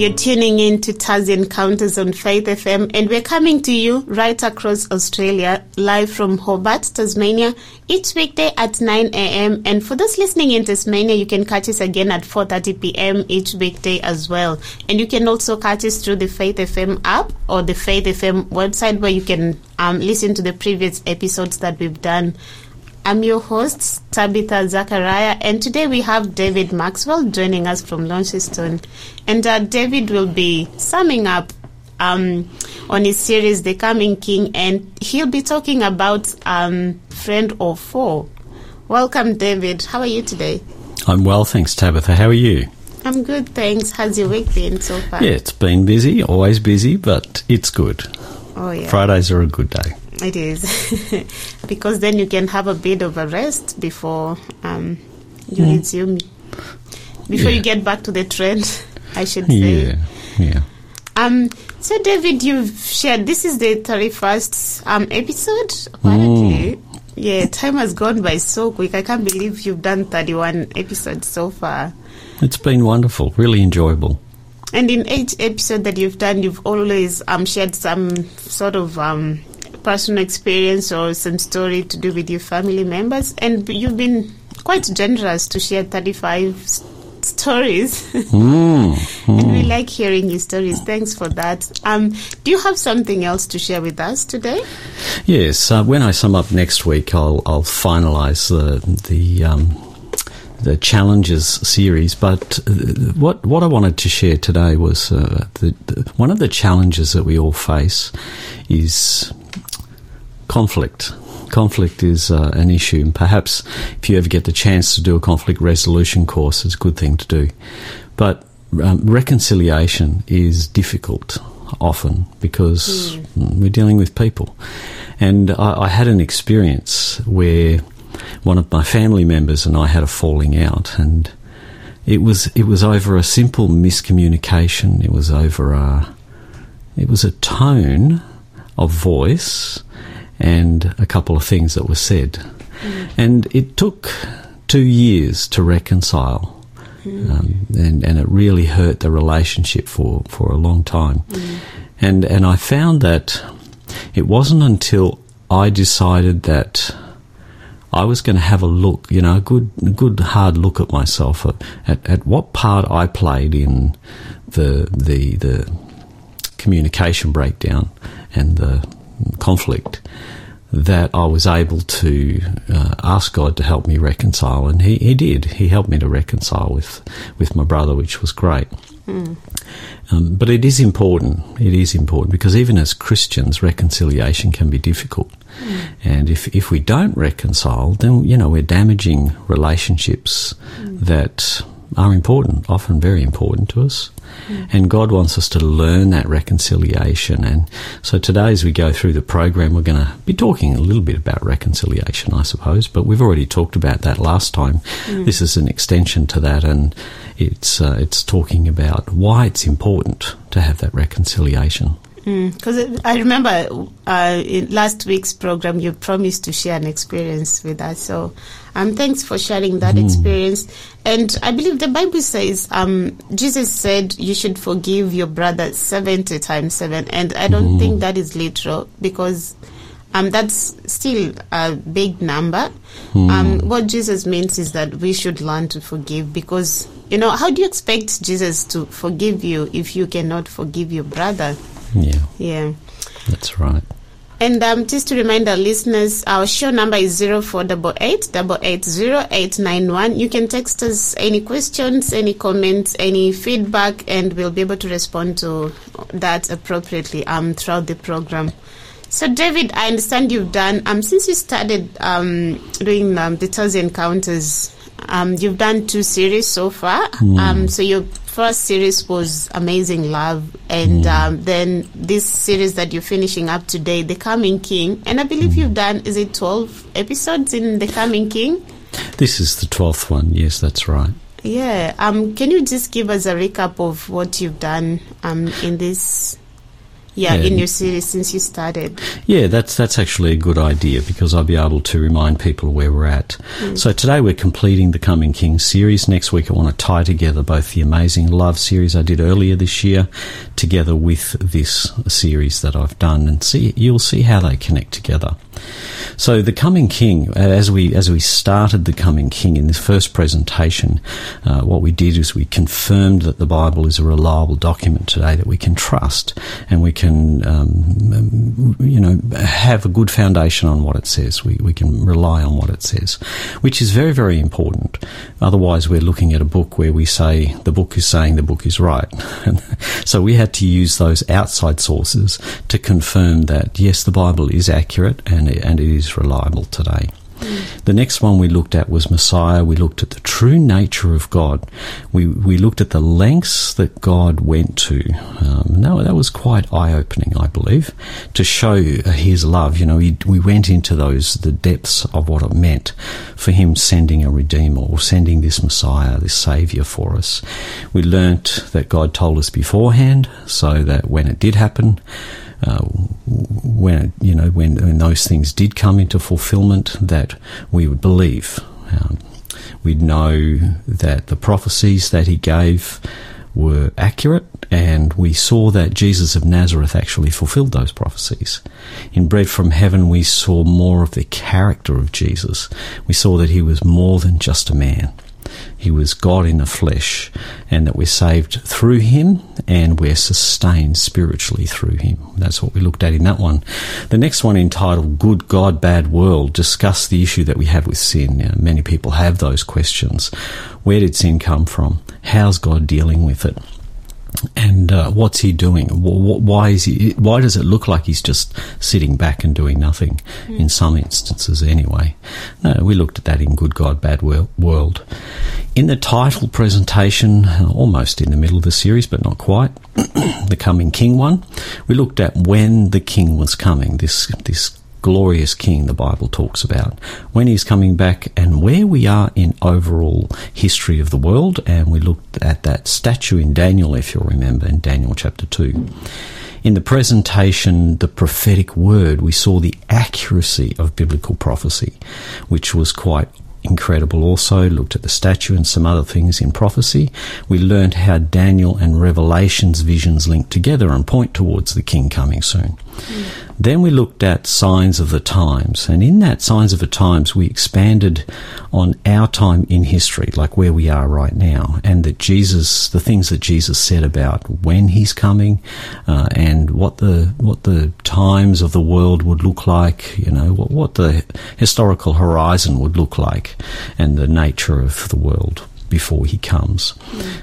You're tuning in to Taz Encounters on Faith FM, and we're coming to you right across Australia, live from Hobart, Tasmania, each weekday at 9 a.m. And for those listening in Tasmania, you can catch us again at 4:30 p.m. each weekday as well. And you can also catch us through the Faith FM app or the Faith FM website, where you can um, listen to the previous episodes that we've done. I'm your host, Tabitha Zachariah, and today we have David Maxwell joining us from Launceston. And uh, David will be summing up um, on his series, The Coming King, and he'll be talking about um, Friend or Foe. Welcome, David. How are you today? I'm well, thanks, Tabitha. How are you? I'm good, thanks. How's your week been so far? Yeah, it's been busy, always busy, but it's good. Oh, yeah. Fridays are a good day. It is. because then you can have a bit of a rest before um, you Mm. resume. Before Yeah. you get back to the trend, I should say. Yeah, yeah. Um, so, David, you've shared this is the 31st um, episode, apparently. Mm. Yeah, time has gone by so quick. I can't believe you've done 31 episodes so far. It's been wonderful, really enjoyable. And in each episode that you've done, you've always um, shared some sort of um, personal experience or some story to do with your family members. And you've been quite generous to share 35 s- stories. Mm, and we like hearing your stories. Thanks for that. Um, do you have something else to share with us today? Yes, uh, when I sum up next week, I'll, I'll finalise the the um, the challenges series. But uh, what what I wanted to share today was uh, the, the, one of the challenges that we all face is conflict. Conflict is uh, an issue, and perhaps if you ever get the chance to do a conflict resolution course, it's a good thing to do. But um, reconciliation is difficult often because we're dealing with people. And I, I had an experience where one of my family members and I had a falling out, and it was it was over a simple miscommunication. It was over a it was a tone of voice and a couple of things that were said, mm. and it took two years to reconcile. Mm. Um, and, and it really hurt the relationship for, for a long time. Mm. And, and I found that it wasn't until I decided that I was going to have a look, you know, a good, a good hard look at myself at, at, at what part I played in the, the, the communication breakdown and the conflict that I was able to uh, ask God to help me reconcile, and He, he did. He helped me to reconcile with with my brother, which was great. Um, but it is important. It is important because even as Christians, reconciliation can be difficult. And if, if we don't reconcile, then you know we're damaging relationships that are important, often very important to us. And God wants us to learn that reconciliation. And so today, as we go through the program, we're going to be talking a little bit about reconciliation, I suppose. But we've already talked about that last time. This is an extension to that, and it's uh, it's talking about why it's important to have that reconciliation. Because I remember uh, in last week's program, you promised to share an experience with us. So, um, thanks for sharing that experience. And I believe the Bible says um, Jesus said you should forgive your brother 70 times 7. And I don't think that is literal because um, that's still a big number. Um, what Jesus means is that we should learn to forgive because, you know, how do you expect Jesus to forgive you if you cannot forgive your brother? Yeah, Yeah. that's right. And um, just to remind our listeners, our show number is 0488 880891. You can text us any questions, any comments, any feedback, and we'll be able to respond to that appropriately um, throughout the program. So, David, I understand you've done, um, since you started um, doing um, the Taz Encounters, um, you've done two series so far. Um, so, your first series was Amazing Love, and um, then this series that you're finishing up today, The Coming King. And I believe you've done, is it 12 episodes in The Coming King? This is the twelfth one. Yes, that's right. Yeah. Um, can you just give us a recap of what you've done um, in this yeah, Yeah. in your series since you started. Yeah, that's that's actually a good idea because I'll be able to remind people where we're at. Mm. So today we're completing the Coming King series. Next week I want to tie together both the Amazing Love series I did earlier this year together with this series that I've done and see you'll see how they connect together. So the Coming King, uh, as we as we started the Coming King in this first presentation, uh, what we did is we confirmed that the Bible is a reliable document today that we can trust and we can, um, you know, have a good foundation on what it says. We we can rely on what it says, which is very very important. Otherwise, we're looking at a book where we say the book is saying the book is right. so we had to use those outside sources to confirm that yes, the Bible is accurate and it, and it is reliable today. The next one we looked at was Messiah. We looked at the true nature of God. We we looked at the lengths that God went to. Um, no, that was quite eye opening, I believe, to show His love. You know, he, we went into those the depths of what it meant for Him sending a Redeemer or sending this Messiah, this Savior for us. We learnt that God told us beforehand, so that when it did happen, uh, when you know when, when those things did come into fulfillment, that we would believe. Um, we'd know that the prophecies that he gave were accurate, and we saw that Jesus of Nazareth actually fulfilled those prophecies. In Bread from Heaven, we saw more of the character of Jesus. We saw that he was more than just a man. He was God in the flesh, and that we're saved through him and we're sustained spiritually through him. That's what we looked at in that one. The next one, entitled Good God, Bad World, discussed the issue that we have with sin. Know, many people have those questions. Where did sin come from? How's God dealing with it? and uh, what's he doing? Why is he? Why does it look like he's just sitting back and doing nothing? In some instances, anyway. No, we looked at that in Good God, Bad World. In the title presentation, almost in the middle of the series, but not quite, the Coming King one, we looked at when the King was coming. This this glorious king the Bible talks about, when he's coming back, and where we are in overall history of the world. And we looked at that statue in Daniel, if you'll remember, in Daniel chapter 2. In the presentation, the prophetic word, we saw the accuracy of biblical prophecy, which was quite incredible. Also looked at the statue and some other things in prophecy. We learned how daniel and revelation's visions link together and point towards the king coming soon then we looked at signs of the times, and in that signs of the times, we expanded on our time in history, like where we are right now, and that Jesus, the things that Jesus said about when He's coming, uh, and what the what the times of the world would look like, you know, what, what the historical horizon would look like, and the nature of the world before he comes.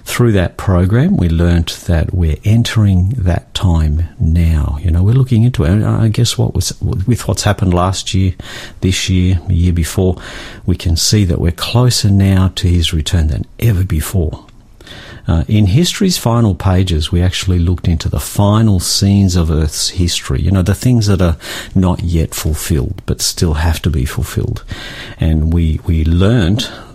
Through that program, we learnt that we're entering that time now. You know, we're looking into it. And I guess what was with what's happened last year, this year, the year before, we can see that we're closer now to his return than ever before. Uh, in history's final pages, we actually looked into the final scenes of Earth's history. You know, the things that are not yet fulfilled, but still have to be fulfilled. And we, we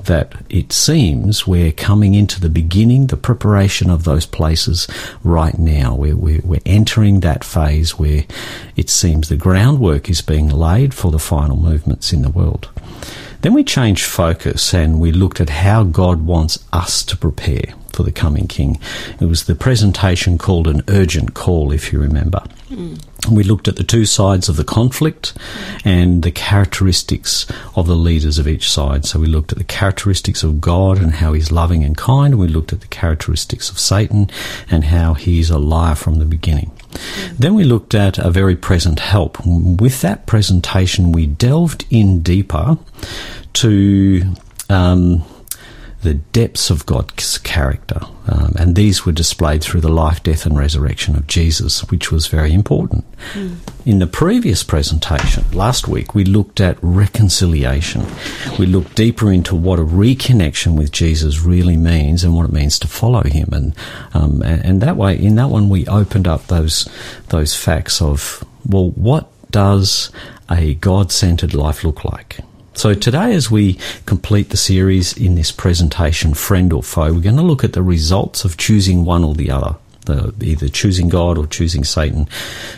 that it seems we're coming into the beginning, the preparation of those places right now. We're, we're, we're entering that phase where it seems the groundwork is being laid for the final movements in the world. Then we changed focus and we looked at how God wants us to prepare for the coming King. It was the presentation called An Urgent Call, if you remember. Hmm. We looked at the two sides of the conflict and the characteristics of the leaders of each side. So we looked at the characteristics of God and how he's loving and kind. And we looked at the characteristics of Satan and how he's a liar from the beginning. Then we looked at a very present help. With that presentation, we delved in deeper to um, the depths of God's character. Um, and these were displayed through the life, death, and resurrection of Jesus, which was very important. In the previous presentation, last week, we looked at reconciliation. We looked deeper into what a reconnection with Jesus really means and what it means to follow him. And, um, and, and that way, in that one, we opened up those, those facts of, well, what does a God centered life look like? So today, as we complete the series in this presentation, Friend or Foe, we're going to look at the results of choosing one or the other. the, either choosing God or choosing Satan,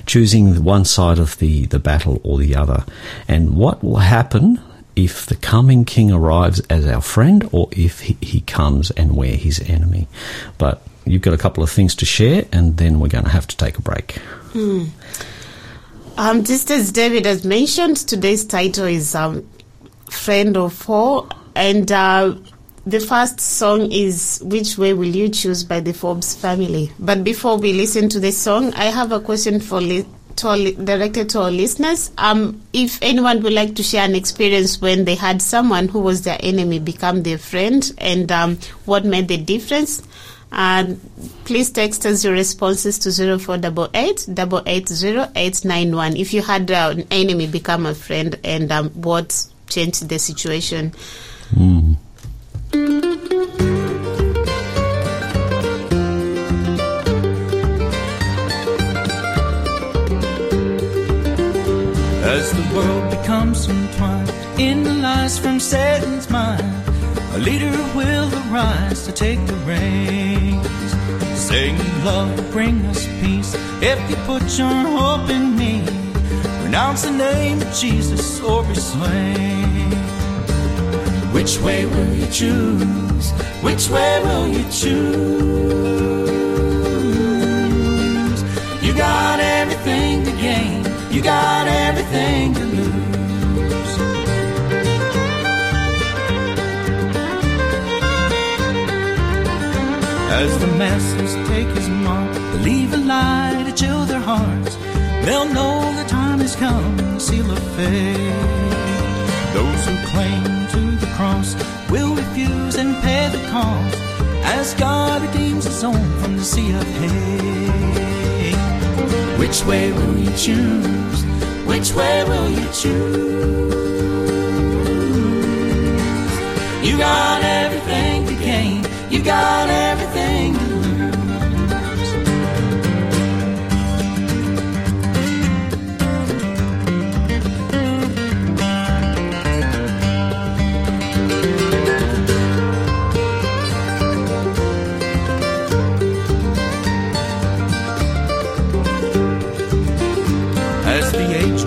choosing one side of the, the battle or the other. And what will happen if the coming king arrives as our friend or if he, he comes and we're his enemy? But you've got a couple of things to share, and then we're going to have to take a break. Mm. Um, just as David has mentioned, today's title is um, Friend or Foe, and uh, the first song is Which Way Will You Choose by the Forbes family. But before we listen to the song, I have a question for li- to directed to our listeners. Um, if anyone would like to share an experience when they had someone who was their enemy become their friend and um, what made the difference, uh, please text us your responses to 0488 880 if you had uh, an enemy become a friend and um, what changed the situation. Mm. As the world becomes entwined in the lies from Satan's mind a leader will arise to take the reins. Saying love bring us peace if you put your hope in me. Renounce the name of Jesus or be slain. Which way will you choose? Which way will you choose? You got everything to gain, you got everything to lose. As the masses take his mark, believe a lie to chill their hearts. They'll know the time the seal of faith. Those who cling to the cross will refuse and pay the cost as God redeems his own from the sea of hate. Which way will you choose? Which way will you choose? You got everything to gain you got everything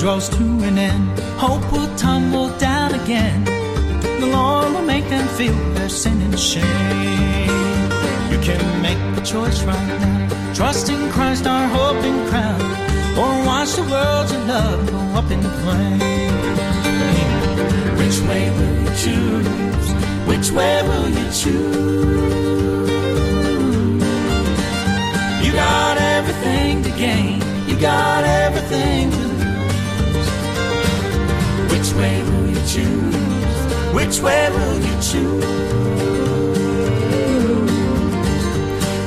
draws to an end, hope will tumble down again. The Lord will make them feel their sin and shame. You can make the choice right now. Trust in Christ, our hope and crown. Or watch the world's love go up in flames. Which way will you choose? Which way will you choose? You got everything to gain. You got everything to way will you choose? Which way will you choose?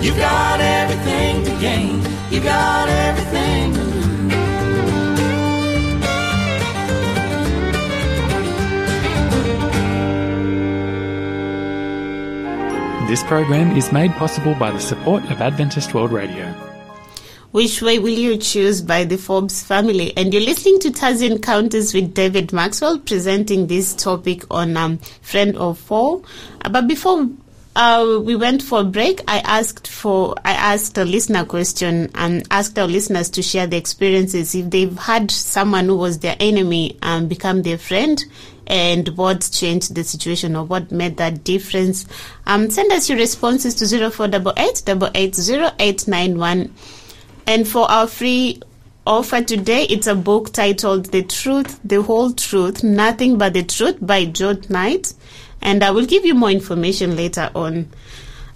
You got everything to gain. You got everything to lose. This program is made possible by the support of Adventist World Radio. Which way will you choose by the Forbes family? And you're listening to Taz Encounters with David Maxwell presenting this topic on um, Friend or Foe. Uh, but before uh, we went for a break, I asked for I asked a listener question and asked our listeners to share their experiences if they've had someone who was their enemy and become their friend and what changed the situation or what made that difference. Um, send us your responses to 0488 880 And for our free offer today, it's a book titled The Truth, The Whole Truth, Nothing But the Truth by Joe Knight. And I will give you more information later on.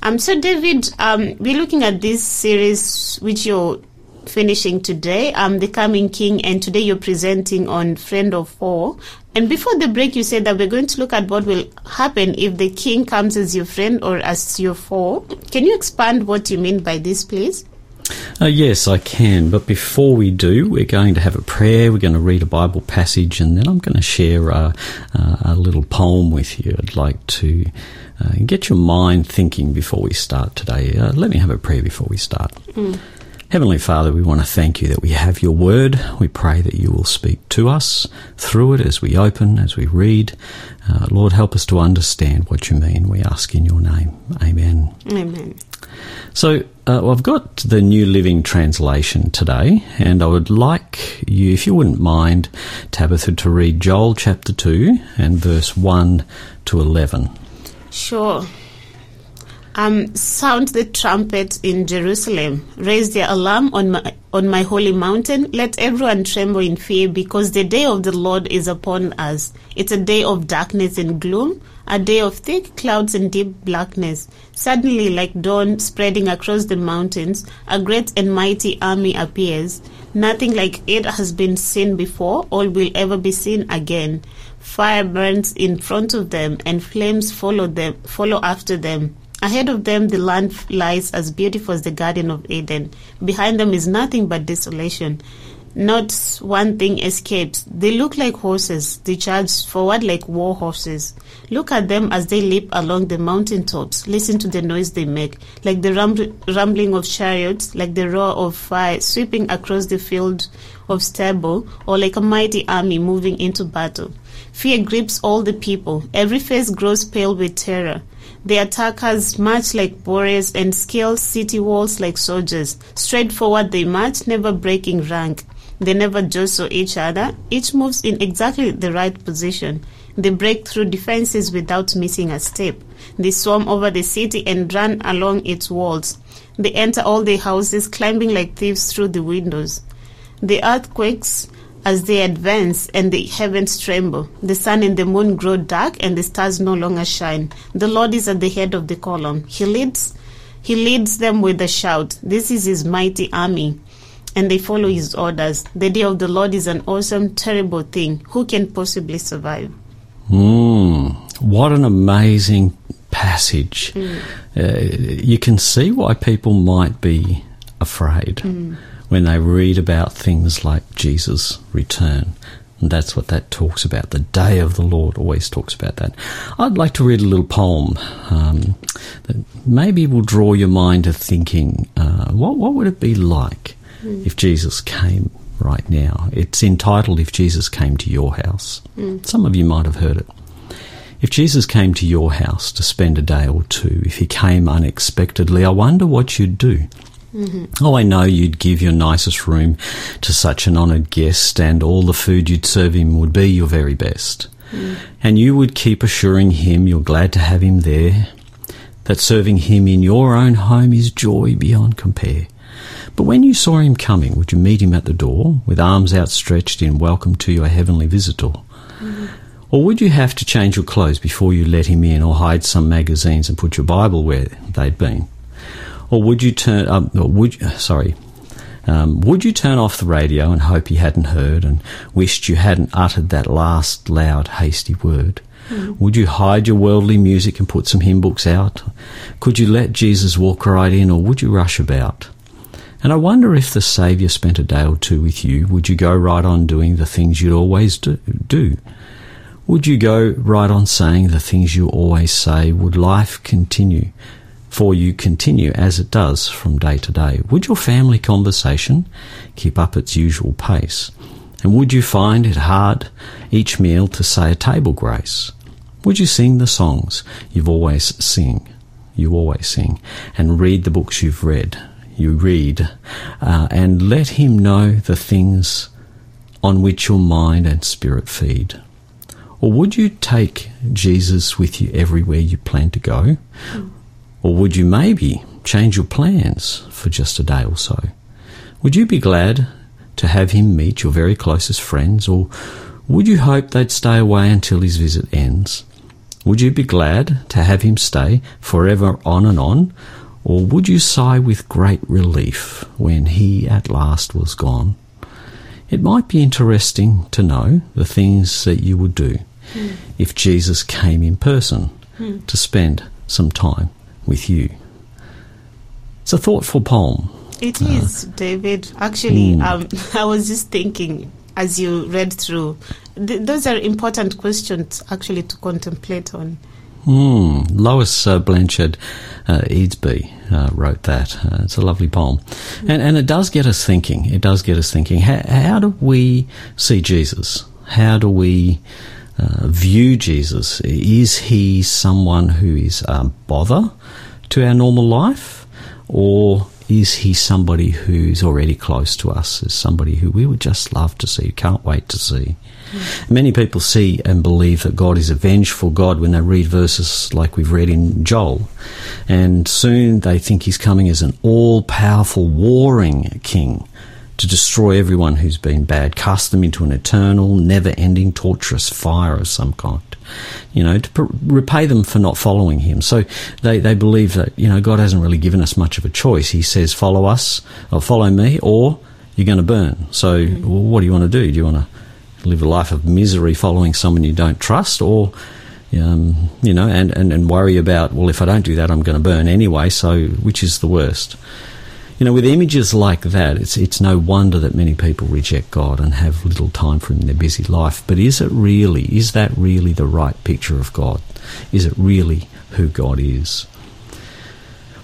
Um, so, David, um, we're looking at this series which you're finishing today, um, The Coming King, and today you're presenting on Friend or Foe. And before the break, you said that we're going to look at what will happen if the king comes as your friend or as your foe. Can you expand what you mean by this, please? Uh, yes, I can. But before we do, we're going to have a prayer. We're going to read a Bible passage, and then I'm going to share a, a little poem with you. I'd like to uh, get your mind thinking before we start today. Uh, let me have a prayer before we start. Mm. Heavenly Father, we want to thank you that we have your word. We pray that you will speak to us through it as we open, as we read. Uh, Lord, help us to understand what you mean. We ask in your name. Amen. Amen. So uh, I've got the New Living Translation today, and I would like you, if you wouldn't mind, Tabitha, to read Joel chapter 2 and verse 1 to 11. Sure. Um, sound the trumpet in Jerusalem. Raise the alarm on my on my holy mountain. Let everyone tremble in fear, because the day of the Lord is upon us. It's a day of darkness and gloom, a day of thick clouds and deep blackness. Suddenly, like dawn spreading across the mountains, a great and mighty army appears. Nothing like it has been seen before, or will ever be seen again. Fire burns in front of them, and flames follow them follow after them. Ahead of them, the land lies as beautiful as the Garden of Eden. Behind them is nothing but desolation. Not one thing escapes. They look like horses. They charge forward like war horses. Look at them as they leap along the mountain tops. Listen to the noise they make, like the rumbling of chariots, like the roar of fire sweeping across the field of stubble, or like a mighty army moving into battle. Fear grips all the people. Every face grows pale with terror. The attackers march like warriors and scale city walls like soldiers. Straight forward they march, never breaking rank. They never jostle each other. Each moves in exactly the right position. They break through defenses without missing a step. They swarm over the city and run along its walls. They enter all the houses, climbing like thieves through the windows. The earthquakes as they advance and the heavens tremble. The sun and the moon grow dark and the stars no longer shine. The Lord is at the head of the column. He leads he leads them with a shout. This is his mighty army. And they follow his orders. The day of the Lord is an awesome, terrible thing. Who can possibly survive? Mm, what an amazing passage. Mm. Uh, you can see why people might be afraid. Mm when they read about things like Jesus' return. And that's what that talks about. The day of the Lord always talks about that. I'd like to read a little poem um, that maybe will draw your mind to thinking uh, what, what would it be like mm. if Jesus came right now? It's entitled If Jesus Came to Your House. Mm. Some of you might have heard it. If Jesus came to your house to spend a day or two, if he came unexpectedly, I wonder what you'd do. Mm-hmm. Oh, I know you'd give your nicest room to such an honoured guest, and all the food you'd serve him would be your very best. Mm. And you would keep assuring him you're glad to have him there, that serving him in your own home is joy beyond compare. But when you saw him coming, would you meet him at the door with arms outstretched in welcome to your heavenly visitor? Mm. Or would you have to change your clothes before you let him in, or hide some magazines and put your Bible where they'd been? Or would you turn? Um, would sorry. Um, would you turn off the radio and hope you hadn't heard and wished you hadn't uttered that last loud, hasty word? Mm. Would you hide your worldly music and put some hymn books out? Could you let Jesus walk right in, or would you rush about? And I wonder if the Saviour spent a day or two with you, would you go right on doing the things you'd always do? do? Would you go right on saying the things you always say? Would life continue for you continue as it does from day to day? Would your family conversation keep up its usual pace? And would you find it hard each meal to say a table grace? Would you sing the songs you've always sing, you always sing, and read the books you've read, you read, uh, and let him know the things on which your mind and spirit feed? Or would you take Jesus with you everywhere you plan to go? Mm. Or would you maybe change your plans for just a day or so? Would you be glad to have him meet your very closest friends, or would you hope they'd stay away until his visit ends? Would you be glad to have him stay forever on and on, or would you sigh with great relief when he at last was gone? It might be interesting to know the things that you would do mm. if Jesus came in person mm. to spend some time with you. It's a thoughtful poem. It uh, is, David. Actually, mm. um, I was just thinking as you read through, th- those are important questions actually to contemplate on. Mm. Lois uh, Blanchard uh, Eadsby uh, wrote that. Uh, it's a lovely poem. Mm. And, and it does get us thinking. It does get us thinking. How, how do we see Jesus? How do we uh, view Jesus? Is he someone who is a bother to our normal life? or is he somebody who's already close to us? Is somebody who we would just love to see, can't wait to see? Mm. Many people see and believe that God is a vengeful God when they read verses like we've read in Joel. And soon they think he's coming as an all powerful warring king to destroy everyone who's been bad, cast them into an eternal, never ending, torturous fire of some kind. You know, to repay them for not following him. So they, they believe that, you know, God hasn't really given us much of a choice. He says, follow us, or follow me, or you're going to burn. So well, what do you want to do? Do you want to live a life of misery following someone you don't trust, or um, you know, and, and, and worry about, well, if I don't do that, I'm going to burn anyway, so which is the worst? You know, with images like that, it's it's no wonder that many people reject God and have little time for Him in their busy life. But is it really? Is that really the right picture of God? Is it really who God is?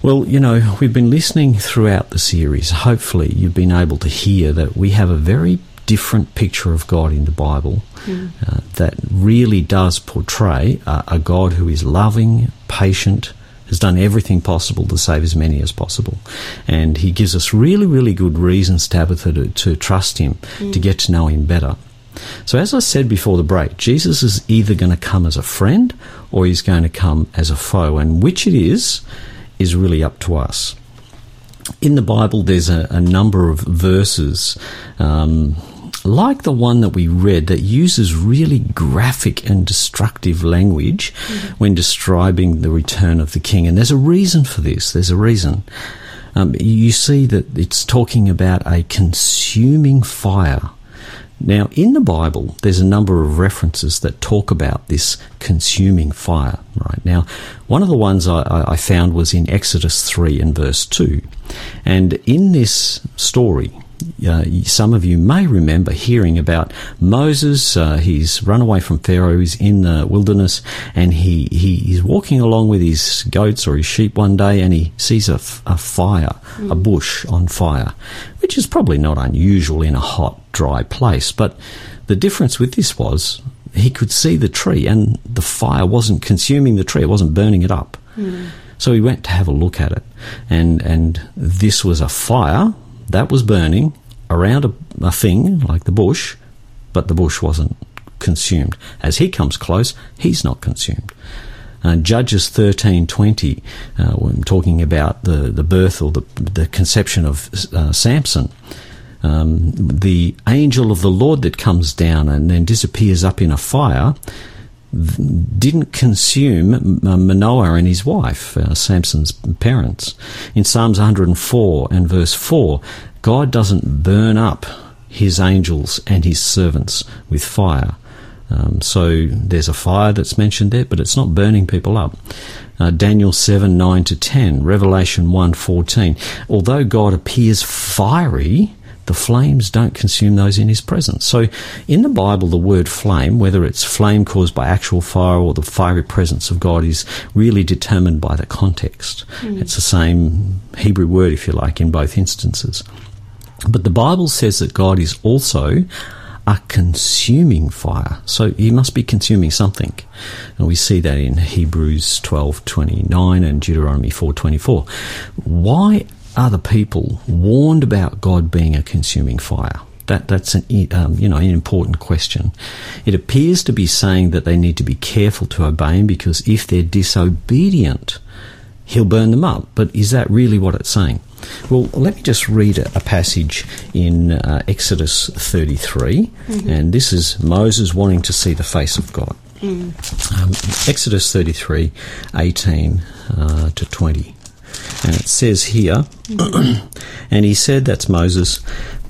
Well, you know, we've been listening throughout the series. Hopefully, you've been able to hear that we have a very different picture of God in the Bible mm. uh, that really does portray a, a God who is loving, patient, has done everything possible to save as many as possible. And he gives us really, really good reasons, Tabitha, to, to trust him, mm. to get to know him better. So, as I said before the break, Jesus is either going to come as a friend or he's going to come as a foe. And which it is, is really up to us. In the Bible, there's a, a number of verses. Um, like the one that we read that uses really graphic and destructive language mm-hmm. when describing the return of the king. And there's a reason for this. There's a reason. Um, you see that it's talking about a consuming fire. Now, in the Bible, there's a number of references that talk about this consuming fire. Right now, one of the ones I, I found was in Exodus 3 and verse 2. And in this story, uh, some of you may remember hearing about Moses. Uh, he's run away from Pharaoh. He's in the wilderness, and he, he he's walking along with his goats or his sheep one day, and he sees a, a fire, mm. a bush on fire, which is probably not unusual in a hot, dry place. But the difference with this was he could see the tree, and the fire wasn't consuming the tree; it wasn't burning it up. Mm. So he went to have a look at it, and and this was a fire that was burning around a, a thing like the bush, but the bush wasn't consumed. As he comes close, he's not consumed. Uh, Judges thirteen twenty, uh, when talking about the, the birth or the, the conception of uh, Samson, um, the angel of the Lord that comes down and then disappears up in a fire didn't consume Manoah and his wife, uh, Samson's parents. In Psalms 104 and verse 4, God doesn't burn up his angels and his servants with fire. Um, so there's a fire that's mentioned there, but it's not burning people up. Uh, Daniel 7, 9 to 10, Revelation 1, 14. Although God appears fiery, the flames don't consume those in his presence. So in the Bible, the word flame, whether it's flame caused by actual fire or the fiery presence of God, is really determined by the context. Mm. It's the same Hebrew word, if you like, in both instances. But the Bible says that God is also a consuming fire. So he must be consuming something. And we see that in Hebrews 12:29 and Deuteronomy 4:24. Why the people warned about God being a consuming fire? That, that's an um, you know an important question. It appears to be saying that they need to be careful to obey him because if they're disobedient, he'll burn them up. But is that really what it's saying? Well, let me just read a, a passage in uh, Exodus 33, mm-hmm. and this is Moses wanting to see the face of God. Mm. Um, Exodus 33, 18 uh, to 20. And it says here, and he said, That's Moses,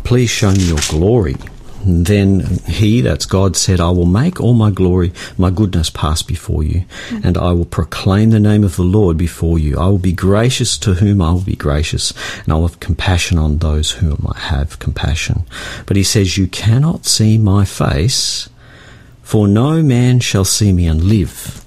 please show me your glory. And Then he, that's God, said, I will make all my glory, my goodness pass before you, mm-hmm. and I will proclaim the name of the Lord before you. I will be gracious to whom I will be gracious, and I will have compassion on those whom I have compassion. But he says, You cannot see my face, for no man shall see me and live.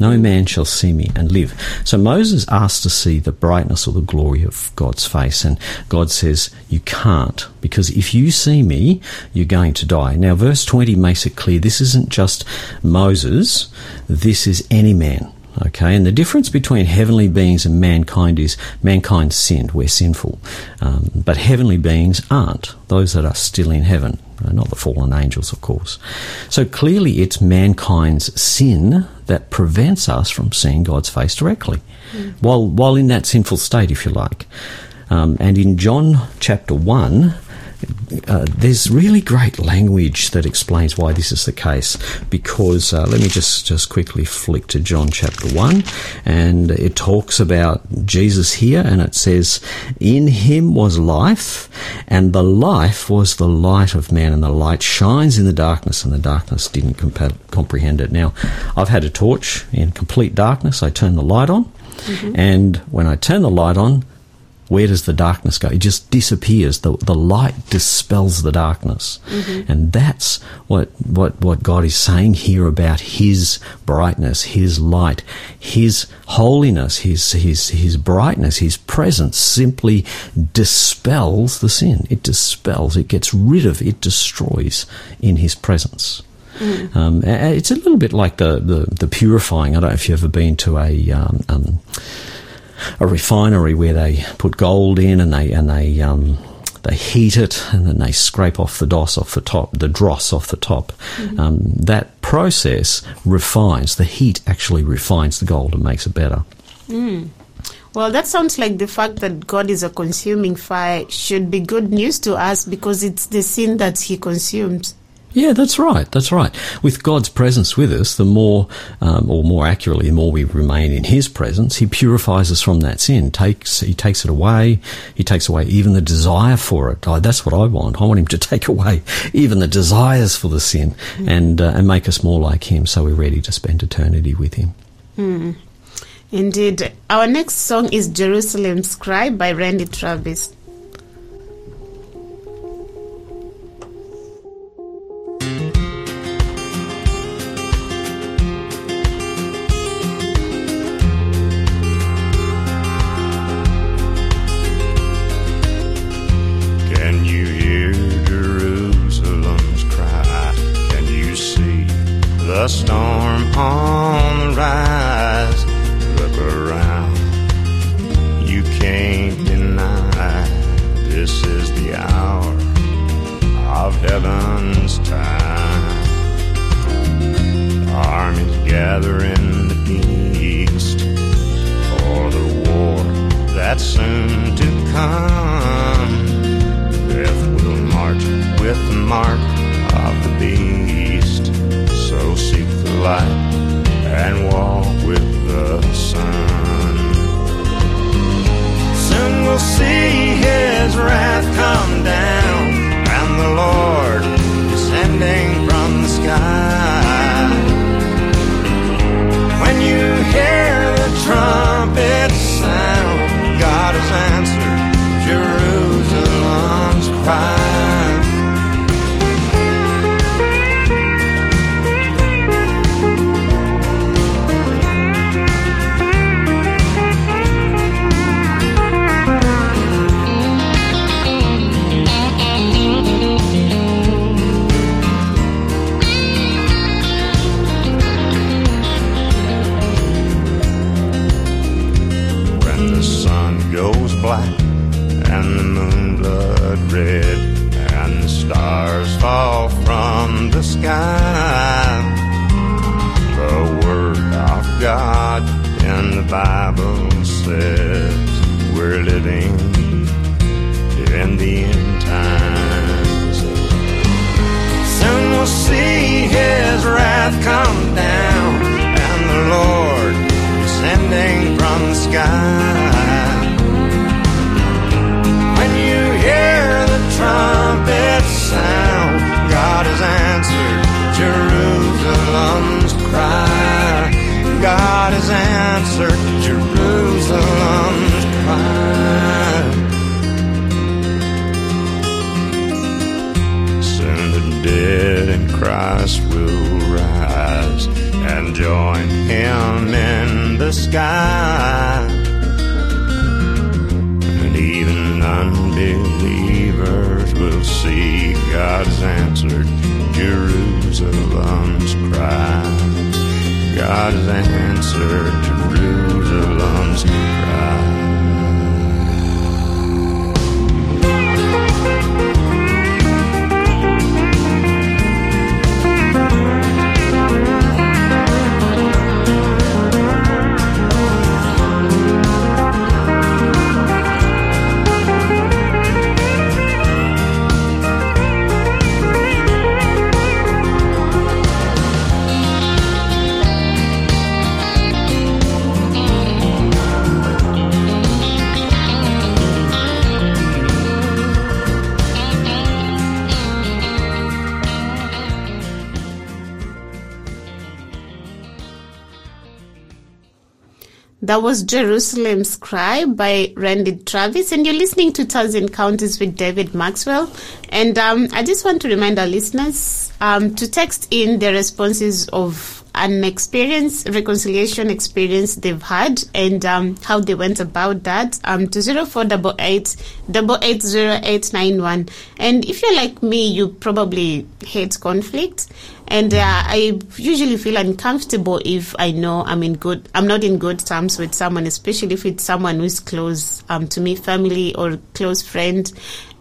No man shall see me and live. So Moses asked to see the brightness or the glory of God's face, and God says, You can't, because if you see me, you're going to die. Now, verse 20 makes it clear this isn't just Moses, this is any man. Okay, and the difference between heavenly beings and mankind is mankind sinned, we're sinful. Um, but heavenly beings aren't, those that are still in heaven, uh, not the fallen angels, of course. So clearly it's mankind's sin that prevents us from seeing God's face directly, mm. while, while in that sinful state, if you like. Um, and in John chapter 1, uh, there's really great language that explains why this is the case. Because uh, let me just just quickly flick to John chapter one, and it talks about Jesus here, and it says, "In him was life, and the life was the light of man, and the light shines in the darkness, and the darkness didn't comp- comprehend it." Now, I've had a torch in complete darkness. I turn the light on, mm-hmm. and when I turn the light on, where does the darkness go? It just disappears. The, the light dispels the darkness. Mm-hmm. And that's what, what, what God is saying here about His brightness, His light, His holiness, His, His, His brightness, His presence simply dispels the sin. It dispels, it gets rid of, it destroys in His presence. Mm. Um, it's a little bit like the, the, the, purifying. I don't know if you've ever been to a um, um, a refinery where they put gold in and they and they um, they heat it and then they scrape off the dross off the top, the dross off the top. Mm-hmm. Um, that process refines the heat. Actually, refines the gold and makes it better. Mm. Well, that sounds like the fact that God is a consuming fire should be good news to us because it's the sin that He consumes. Yeah, that's right. That's right. With God's presence with us, the more, um, or more accurately, the more we remain in His presence, He purifies us from that sin. Takes He takes it away. He takes away even the desire for it. Oh, that's what I want. I want Him to take away even the desires for the sin, mm. and uh, and make us more like Him, so we're ready to spend eternity with Him. Mm. Indeed. Our next song is "Jerusalem Cry by Randy Travis. That was Jerusalem's Cry by Randy Travis, and you're listening to Tales Encounters with David Maxwell. And um, I just want to remind our listeners um, to text in their responses of an experience, reconciliation experience they've had, and um, how they went about that um, to zero four double eight double eight zero eight nine one. And if you're like me, you probably hate conflict and uh, I usually feel uncomfortable if I know I'm in good, I'm not in good terms with someone, especially if it's someone who's close um, to me, family or close friend,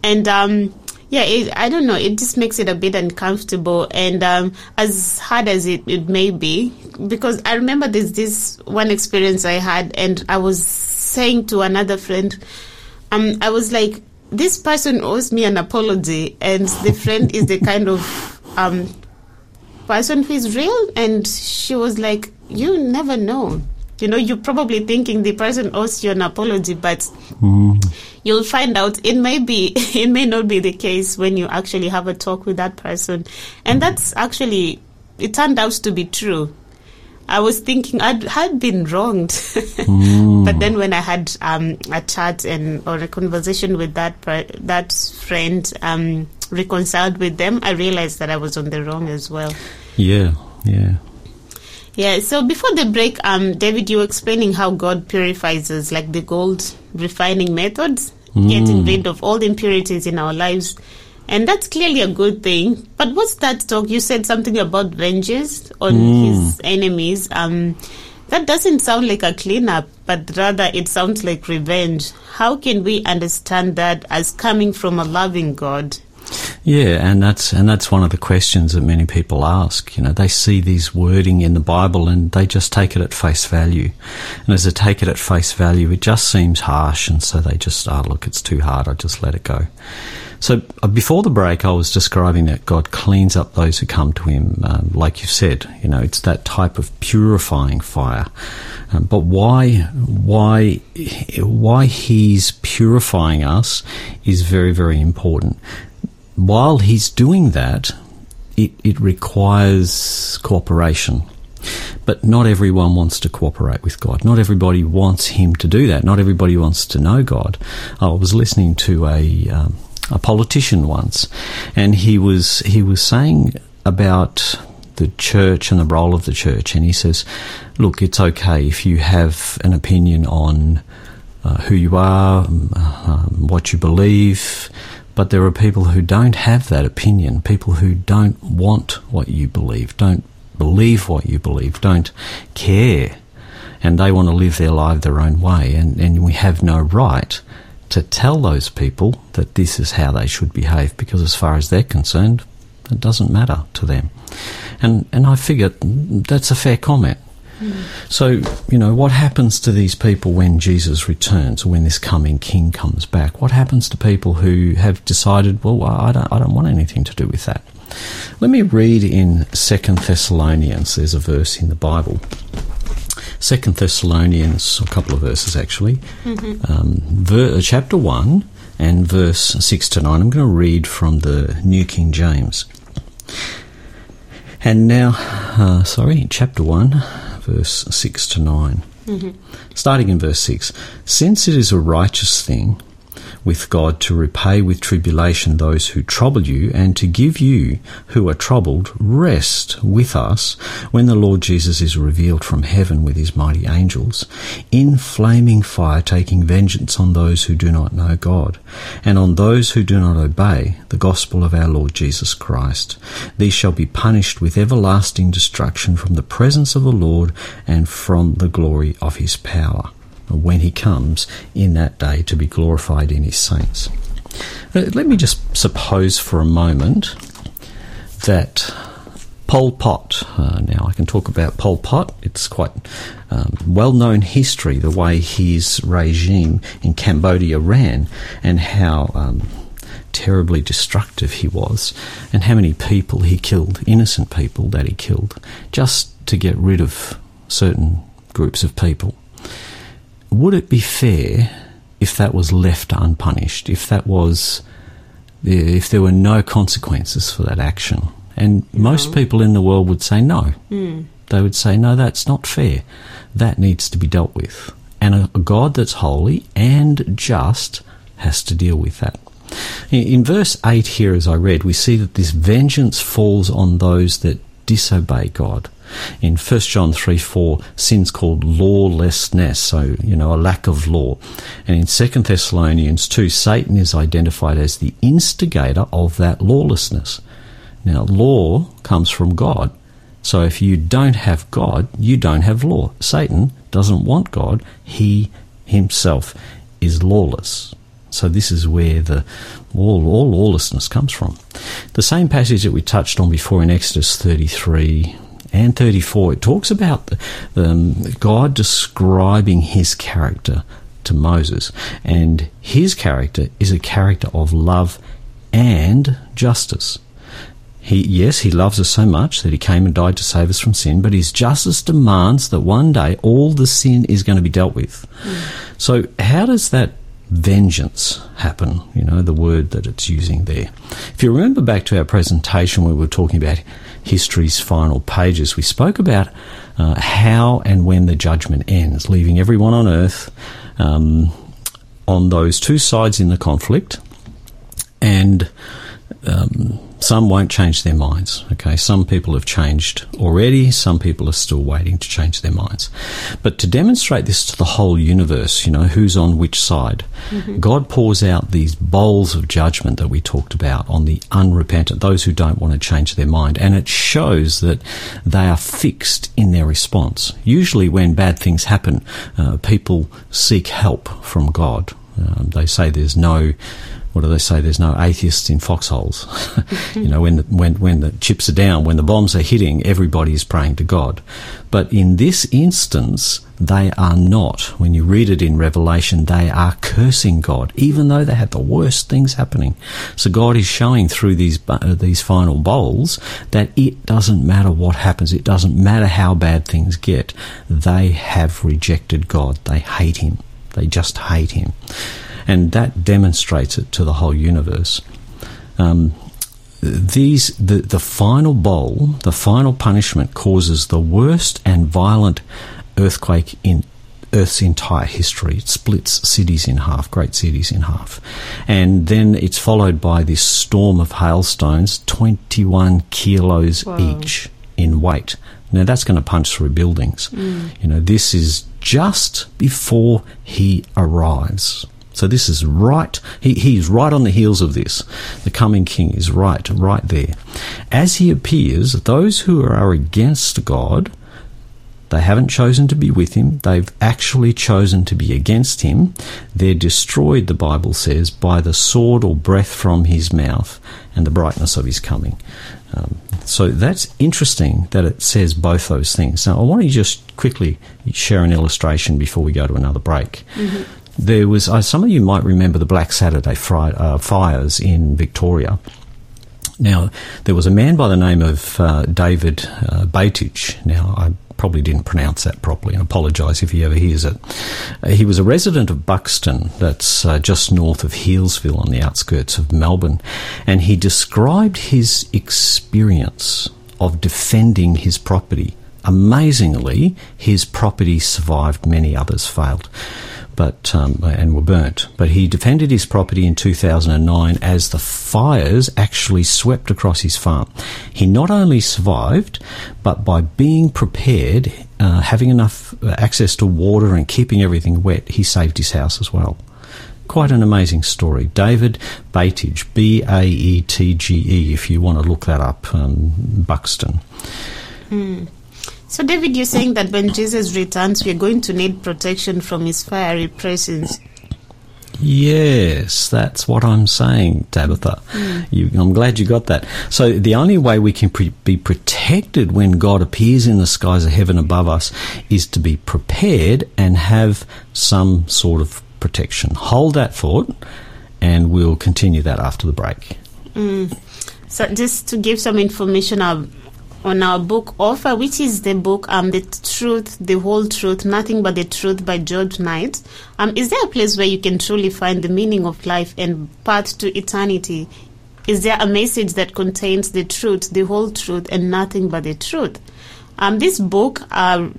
and um, yeah, it, I don't know, it just makes it a bit uncomfortable, and um, as hard as it, it may be, because I remember there's this one experience I had, and I was saying to another friend, um, I was like, this person owes me an apology, and the friend is the kind of um, person who is real? And she was like, You never know. You know, you're probably thinking the person owes you an apology, but Mm. you'll find out it may be, it may not be the case when you actually have a talk with that person. And that's actually, it turned out to be true. I was thinking I'd had been wronged, but then when I had um, a chat and or a conversation with that that friend, um, reconciled with them, I realized that I was on the wrong as well. Yeah, yeah. Yeah. So before the break, um, David, you were explaining how God purifies us, like the gold refining methods, getting rid of all the impurities in our lives. And that's clearly a good thing. But what's that talk? You said something about vengeance on his enemies. Um, that doesn't sound like a cleanup, but rather it sounds like revenge. How can we understand that as coming from a loving God? Yeah, and that's and that's one of the questions that many people ask. You know, they see these wording in the Bible and they just take it at face value. And as they take it at face value, it just seems harsh, and so they just, oh, look, it's too hard. I just let it go. So uh, before the break, I was describing that God cleans up those who come to Him, um, like you've said. You know, it's that type of purifying fire. Um, but why, why, why He's purifying us is very, very important. While He's doing that, it, it requires cooperation. But not everyone wants to cooperate with God. Not everybody wants Him to do that. Not everybody wants to know God. I was listening to a um, a politician once, and he was he was saying about the church and the role of the church, and he says, "Look, it's okay if you have an opinion on uh, who you are, um, um, what you believe." But there are people who don't have that opinion, people who don't want what you believe, don't believe what you believe, don't care, and they want to live their life their own way, and, and we have no right to tell those people that this is how they should behave because as far as they're concerned, it doesn't matter to them. And and I figure that's a fair comment. So, you know, what happens to these people when Jesus returns or when this coming king comes back? What happens to people who have decided, well, I don't, I don't want anything to do with that? Let me read in Second Thessalonians. There's a verse in the Bible. Second Thessalonians, a couple of verses actually, um, ver- chapter one and verse six to nine. I'm going to read from the New King James. And now, uh, sorry, chapter one, verse six to 9 Starting in verse six, since it is a righteous thing with God to repay with tribulation those who trouble you, and to give you who are troubled rest with us when the Lord Jesus is revealed from heaven with his mighty angels, in flaming fire, taking vengeance on those who do not know God, and on those who do not obey the gospel of our Lord Jesus Christ. These shall be punished with everlasting destruction from the presence of the Lord and from the glory of his power when he comes in that day to be glorified in his saints. Uh, let me just suppose for a moment that Pol Pot, uh, now I can talk about Pol Pot, it's quite um, well known history, the way his regime in Cambodia ran and how. Um, terribly destructive he was, and how many people he killed, innocent people that he killed, just to get rid of certain groups of people would it be fair if that was left unpunished? If that was, if there were no consequences for that action? And no. most people in the world would say no. Mm. They would say, no, that's not fair. That needs to be dealt with. And a, a God that's holy and just has to deal with that. In verse 8 here, as I read, we see that this vengeance falls on those that disobey God. In 1 John 3 4, sin's called lawlessness, so, you know, a lack of law. And in 2 Thessalonians 2, Satan is identified as the instigator of that lawlessness. Now, law comes from God. So if you don't have God, you don't have law. Satan doesn't want God. He himself is lawless. So this is where the all, all lawlessness comes from. The same passage that we touched on before in Exodus 33 and 34, it talks about um, God describing his character to Moses. And his character is a character of love and justice. He, yes, he loves us so much that he came and died to save us from sin, but his justice demands that one day all the sin is going to be dealt with. Mm. So, how does that vengeance happen? You know, the word that it's using there. If you remember back to our presentation where we were talking about history's final pages, we spoke about uh, how and when the judgment ends, leaving everyone on earth um, on those two sides in the conflict and um, some won't change their minds. Okay, some people have changed already. Some people are still waiting to change their minds. But to demonstrate this to the whole universe, you know, who's on which side, mm-hmm. God pours out these bowls of judgment that we talked about on the unrepentant, those who don't want to change their mind, and it shows that they are fixed in their response. Usually, when bad things happen, uh, people seek help from God. Um, they say there's no what do they say? There's no atheists in foxholes. you know, when the, when when the chips are down, when the bombs are hitting, everybody is praying to God. But in this instance, they are not. When you read it in Revelation, they are cursing God, even though they had the worst things happening. So God is showing through these uh, these final bowls that it doesn't matter what happens. It doesn't matter how bad things get. They have rejected God. They hate Him. They just hate Him and that demonstrates it to the whole universe. Um, these the the final bowl, the final punishment, causes the worst and violent earthquake in Earth's entire history. It splits cities in half, great cities in half. And then it's followed by this storm of hailstones, 21 kilos Whoa. each in weight. Now that's going to punch through buildings. Mm. You know, this is just before he arrives. So this is right, he, he's right on the heels of this. The coming king is right, right there. As he appears, those who are against God, they haven't chosen to be with him, they've actually chosen to be against him. They're destroyed, the Bible says, by the sword or breath from his mouth and the brightness of his coming. Um, so that's interesting that it says both those things. Now, I want to just quickly share an illustration before we go to another break. Mm-hmm. There was uh, some of you might remember the Black Saturday fri- uh, fires in Victoria. Now, there was a man by the name of uh, David uh, Now, I probably didn't pronounce that properly and apologise if he ever hears it. Uh, he was a resident of Buxton, that's uh, just north of Healesville on the outskirts of Melbourne, and he described his experience of defending his property. Amazingly, his property survived, many others failed. But um, and were burnt. But he defended his property in 2009 as the fires actually swept across his farm. He not only survived, but by being prepared, uh, having enough uh, access to water and keeping everything wet, he saved his house as well. Quite an amazing story. David Baetge, B A E T G E, if you want to look that up, um, Buxton. Hmm. So, David, you're saying that when Jesus returns, we're going to need protection from his fiery presence. Yes, that's what I'm saying, Tabitha. Mm. You, I'm glad you got that. So, the only way we can pre- be protected when God appears in the skies of heaven above us is to be prepared and have some sort of protection. Hold that thought, and we'll continue that after the break. Mm. So, just to give some information, on our book offer, which is the book um the truth, the whole truth, nothing but the truth by George Knight. Um, is there a place where you can truly find the meaning of life and path to eternity? Is there a message that contains the truth, the whole truth, and nothing but the truth? Um, this book uh,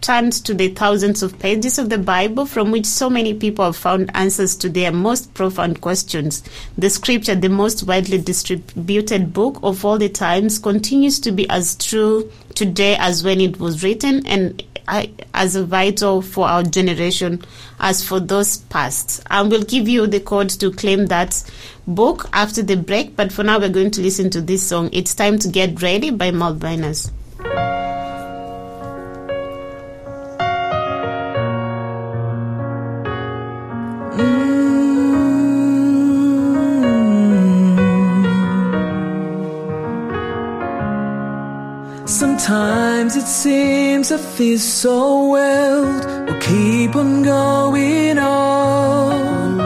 turned to the thousands of pages of the Bible from which so many people have found answers to their most profound questions. The scripture, the most widely distributed book of all the times, continues to be as true today as when it was written and uh, as vital for our generation as for those past. I will give you the code to claim that book after the break, but for now we're going to listen to this song. It's time to get ready by Malvinas. Seems I feel so well. We'll keep on going on.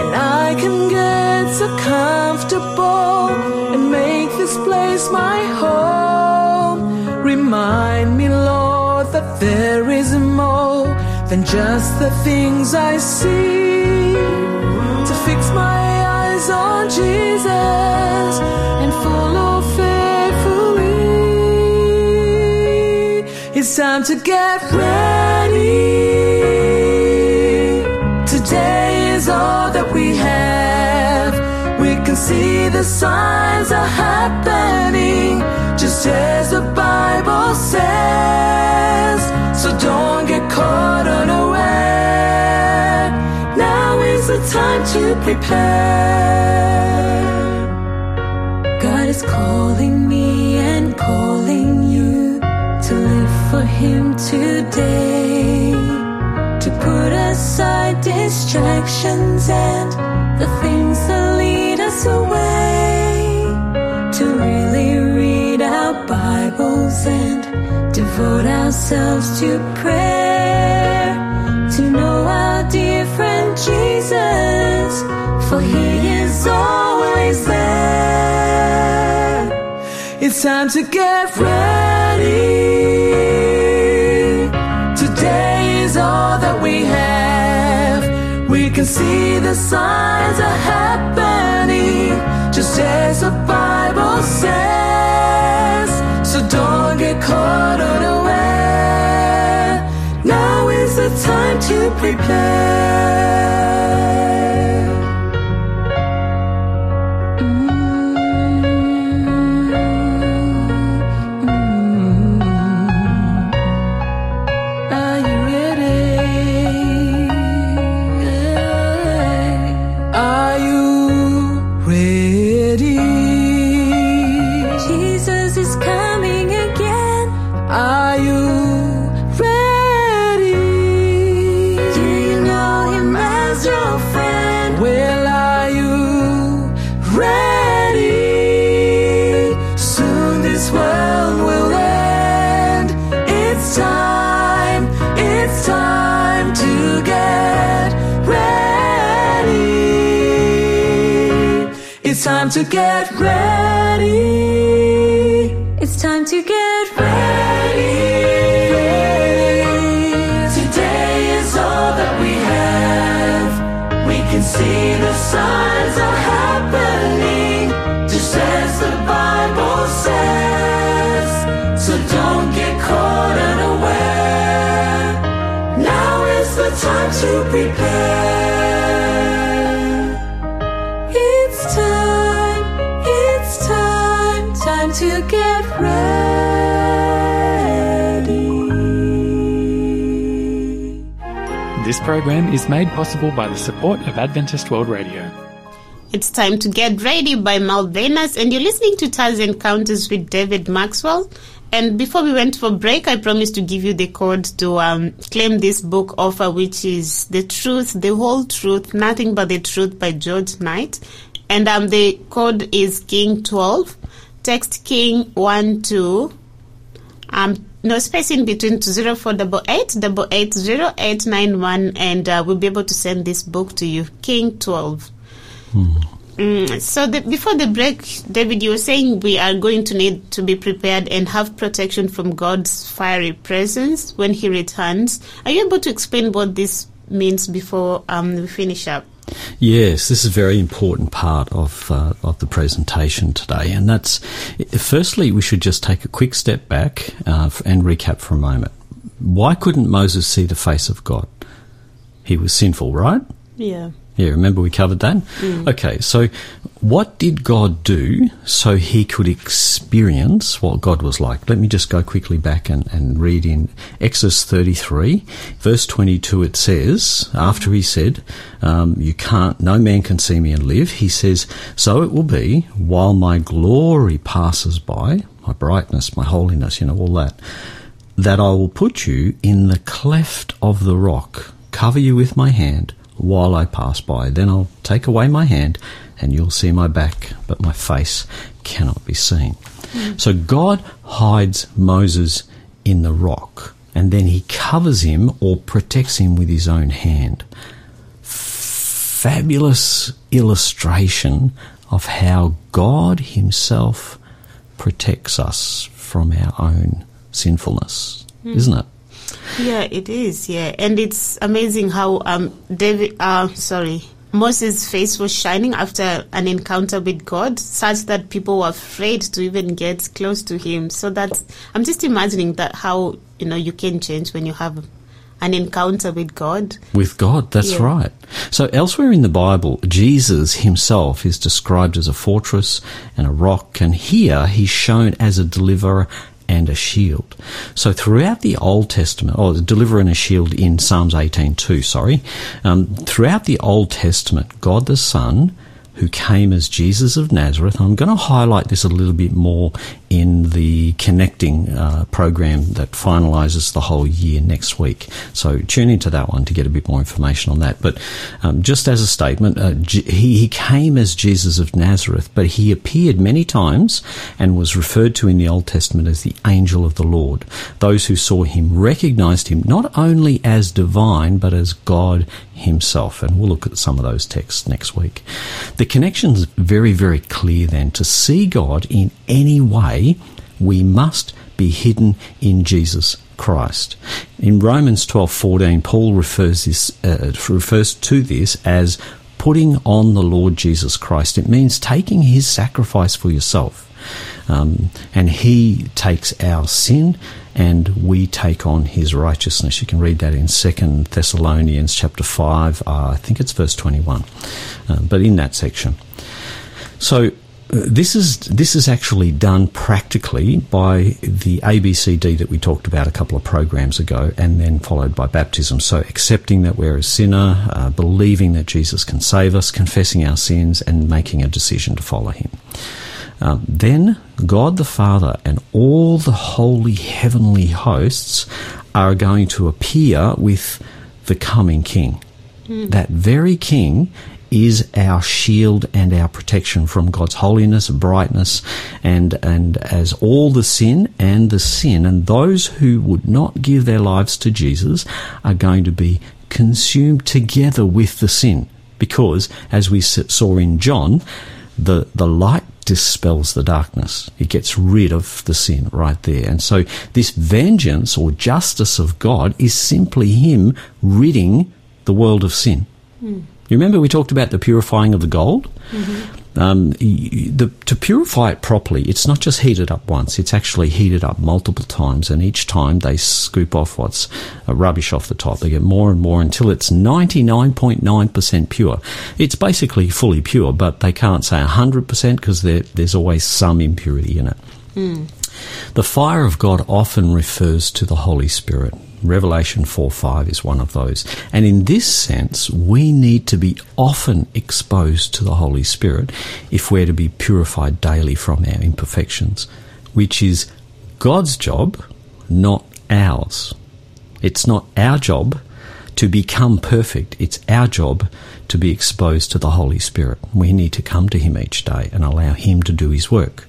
And I can get so comfortable and make this place my home. Remind me, Lord, that there is more than just the things I see. To fix my eyes on Jesus It's time to get ready. Today is all that we have. We can see the signs are happening, just as the Bible says. So don't get caught unaware. Now is the time to prepare. Him today. To put aside distractions and the things that lead us away. To really read our Bibles and devote ourselves to prayer. To know our dear friend Jesus, for He is always there. It's time to get ready. Can see the signs are happening, just as the Bible says. So don't get caught unaware. Now is the time to prepare. Get ready. It's time to get ready. Today is all that we have. We can see the signs are happening, just as the Bible says. So don't get caught unaware. Now is the time to prepare. This program is made possible by the support of Adventist World Radio. It's time to get ready by Malvenas, and you're listening to Taz Encounters with David Maxwell. And before we went for break, I promised to give you the code to um, claim this book offer, which is The Truth, The Whole Truth, Nothing But the Truth by George Knight. And um, the code is King12. Text King 1 2. Um, no space in between to 0488 880 and uh, we'll be able to send this book to you. King 12. Mm, so the, before the break, David, you were saying we are going to need to be prepared and have protection from God's fiery presence when He returns. Are you able to explain what this means before um, we finish up? Yes, this is a very important part of uh, of the presentation today, and that's firstly we should just take a quick step back uh, and recap for a moment. Why couldn't Moses see the face of God? He was sinful, right? Yeah. Yeah, remember we covered that? Okay, so what did God do so he could experience what God was like? Let me just go quickly back and, and read in Exodus 33, verse 22. It says, after he said, um, You can't, no man can see me and live, he says, So it will be while my glory passes by, my brightness, my holiness, you know, all that, that I will put you in the cleft of the rock, cover you with my hand while I pass by. Then I'll take away my hand and you'll see my back, but my face cannot be seen. Hmm. So God hides Moses in the rock and then he covers him or protects him with his own hand. Fabulous illustration of how God himself protects us from our own sinfulness, hmm. isn't it? Yeah, it is. Yeah, and it's amazing how um David, uh, sorry, Moses' face was shining after an encounter with God, such that people were afraid to even get close to him. So that's I'm just imagining that how you know you can change when you have an encounter with God. With God, that's Yeah. right. So elsewhere in the Bible, Jesus himself is described as a fortress and a rock, and here he's shown as a deliverer and a shield. So throughout the Old Testament, or the deliverer and a shield in Psalms 18.2, sorry, um, throughout the Old Testament, God the Son, who came as Jesus of Nazareth, I'm going to highlight this a little bit more in the connecting uh, program that finalises the whole year next week. So tune into that one to get a bit more information on that. But um, just as a statement, uh, J- he, he came as Jesus of Nazareth, but he appeared many times and was referred to in the Old Testament as the angel of the Lord. Those who saw him recognized him not only as divine, but as God himself. And we'll look at some of those texts next week. The connection's very, very clear then. To see God in any way, we must be hidden in Jesus Christ. In Romans 12:14, Paul refers this uh, refers to this as putting on the Lord Jesus Christ. It means taking his sacrifice for yourself. Um, and he takes our sin and we take on his righteousness. You can read that in Second Thessalonians chapter 5, uh, I think it's verse 21, uh, but in that section. So this is this is actually done practically by the ABCD that we talked about a couple of programs ago, and then followed by baptism. So accepting that we're a sinner, uh, believing that Jesus can save us, confessing our sins, and making a decision to follow Him. Um, then God the Father and all the holy heavenly hosts are going to appear with the coming King. That very King is our shield and our protection from God's holiness, brightness, and and as all the sin and the sin, and those who would not give their lives to Jesus are going to be consumed together with the sin, because as we saw in John, the the light dispels the darkness. It gets rid of the sin right there. And so this vengeance or justice of God is simply Him ridding the world of sin. Hmm. You remember we talked about the purifying of the gold? Um, the, to purify it properly, it's not just heated up once, it's actually heated up multiple times, and each time they scoop off what's uh, rubbish off the top. They get more and more until it's 99.9% pure. It's basically fully pure, but they can't say 100% because there's always some impurity in it. Mm. The fire of God often refers to the Holy Spirit. Revelation 4 5 is one of those. And in this sense, we need to be often exposed to the Holy Spirit if we're to be purified daily from our imperfections, which is God's job, not ours. It's not our job to become perfect, it's our job to be exposed to the Holy Spirit. We need to come to Him each day and allow Him to do His work.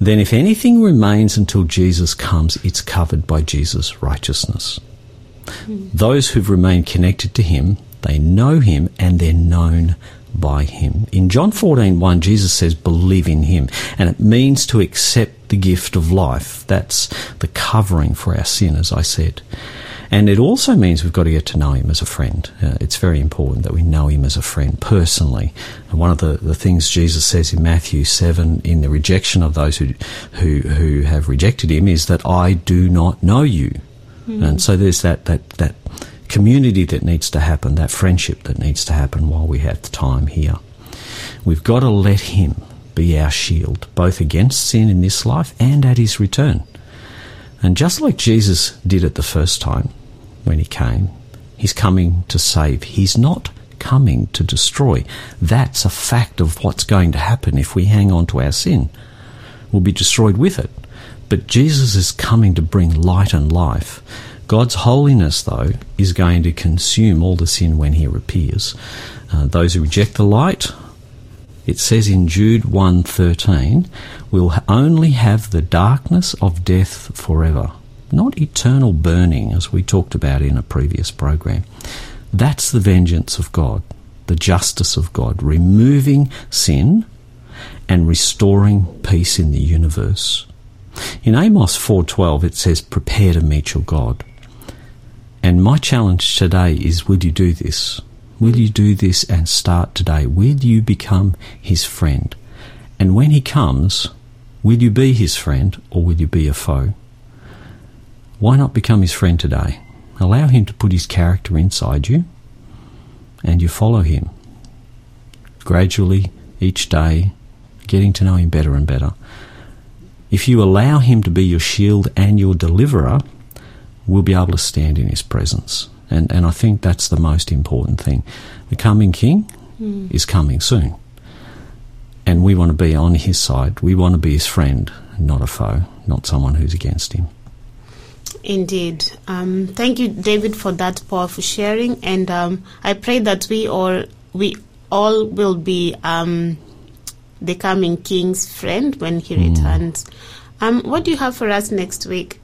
Then, if anything remains until Jesus comes, it's covered by Jesus' righteousness. Mm. Those who've remained connected to Him, they know Him and they're known by Him. In John 14 1, Jesus says, believe in Him. And it means to accept the gift of life. That's the covering for our sin, as I said. And it also means we've got to get to know him as a friend. Uh, it's very important that we know him as a friend personally. And one of the, the things Jesus says in Matthew 7 in the rejection of those who, who, who have rejected him is that I do not know you. Mm. And so there's that, that, that community that needs to happen, that friendship that needs to happen while we have the time here. We've got to let him be our shield, both against sin in this life and at his return. And just like Jesus did it the first time, when he came. He's coming to save. He's not coming to destroy. That's a fact of what's going to happen if we hang on to our sin. We'll be destroyed with it. But Jesus is coming to bring light and life. God's holiness, though, is going to consume all the sin when he appears. Uh, those who reject the light, it says in Jude 1:13, will only have the darkness of death forever not eternal burning, as we talked about in a previous program. That's the vengeance of God, the justice of God, removing sin and restoring peace in the universe. In Amos 4:12 it says prepare to meet your God. And my challenge today is will you do this? Will you do this and start today? Will you become his friend? And when he comes, will you be his friend or will you be a foe? Why not become his friend today? Allow him to put his character inside you and you follow him. Gradually, each day, getting to know him better and better. If you allow him to be your shield and your deliverer, we'll be able to stand in his presence. And, and I think that's the most important thing. The coming king mm. is coming soon. And we want to be on his side. We want to be his friend, not a foe, not someone who's against him. Indeed. Um, thank you, David, for that powerful sharing, and um, I pray that we all we all will be um, the coming King's friend when he mm. returns. Um, what do you have for us next week?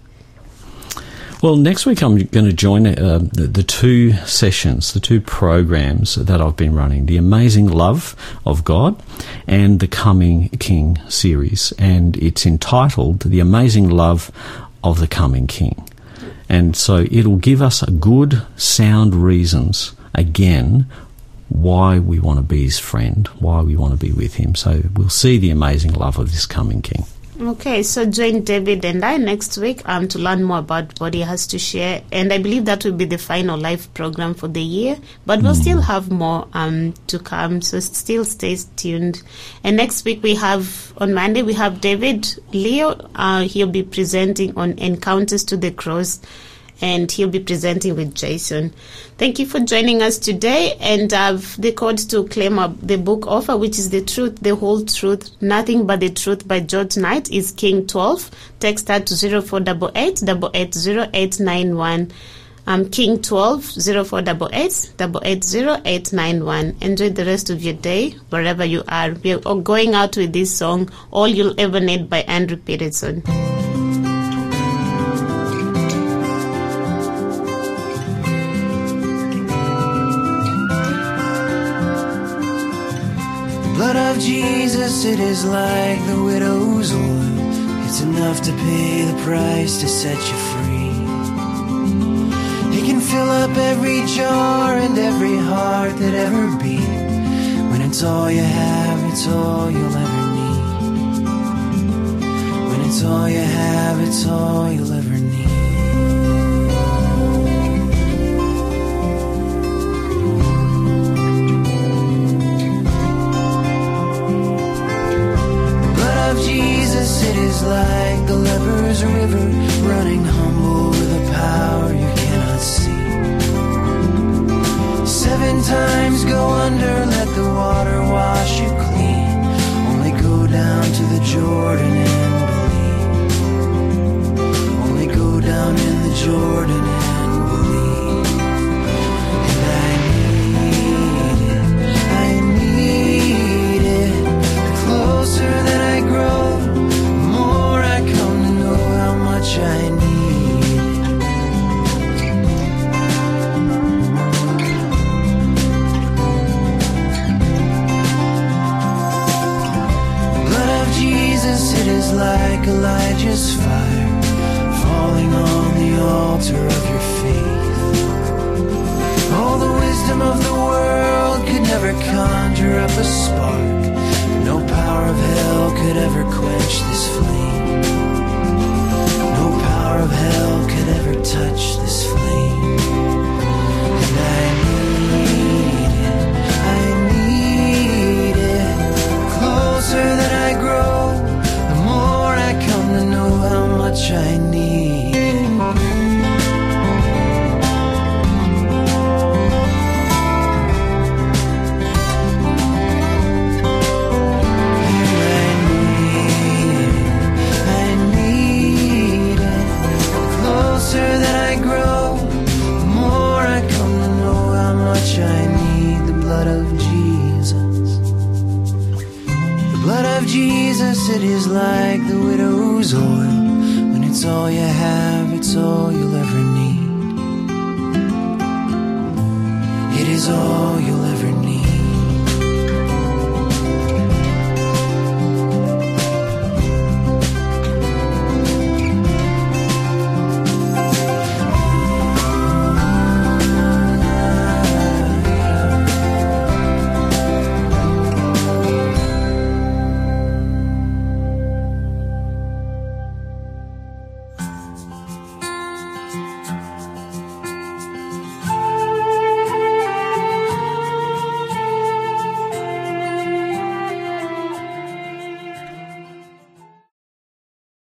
Well, next week I'm going to join uh, the, the, two sessions, the two programs that I've been running The Amazing Love of God and the Coming King series. And it's entitled The Amazing Love of the Coming King. And so it'll give us a good, sound reasons again why we want to be his friend, why we want to be with him. So we'll see the amazing love of this coming king. Okay, so join David and I next week um, to learn more about what he has to share. And I believe that will be the final live program for the year. But we'll mm. still have more um, to come, so still stay tuned. And next week we have, on Monday, we have David Leo. Uh, he'll be presenting on Encounters to the Cross and he'll be presenting with Jason. Thank you for joining us today. And uh, the code to claim the book offer, which is the truth, the whole truth, nothing but the truth by George Knight, is King 12. Text that to 0488 880 um, King 12 0488 880 Enjoy the rest of your day wherever you are. We are going out with this song, All You'll Ever Need by Andrew Peterson. It is like the widow's oil. It's enough to pay the price to set you free. He can fill up every jar and every heart that ever beat. When it's all you have, it's all you'll ever need. When it's all you have, it's all you'll ever need. Of Jesus, it is like the leper's river running humble with a power you cannot see. Seven times go under, let the water wash you clean. Only go down to the Jordan and believe. Only go down in the Jordan Jesus, it is like Elijah's fire falling on the altar of your faith. All the wisdom of the world could never conjure up a spark. No power of hell could ever quench this flame. No power of hell could ever touch this flame. And I need it, I need it. Closer that I blood of Jesus, The blood of Jesus it is like the widow's oil. It's all you have, it's all you'll ever need. It is all need.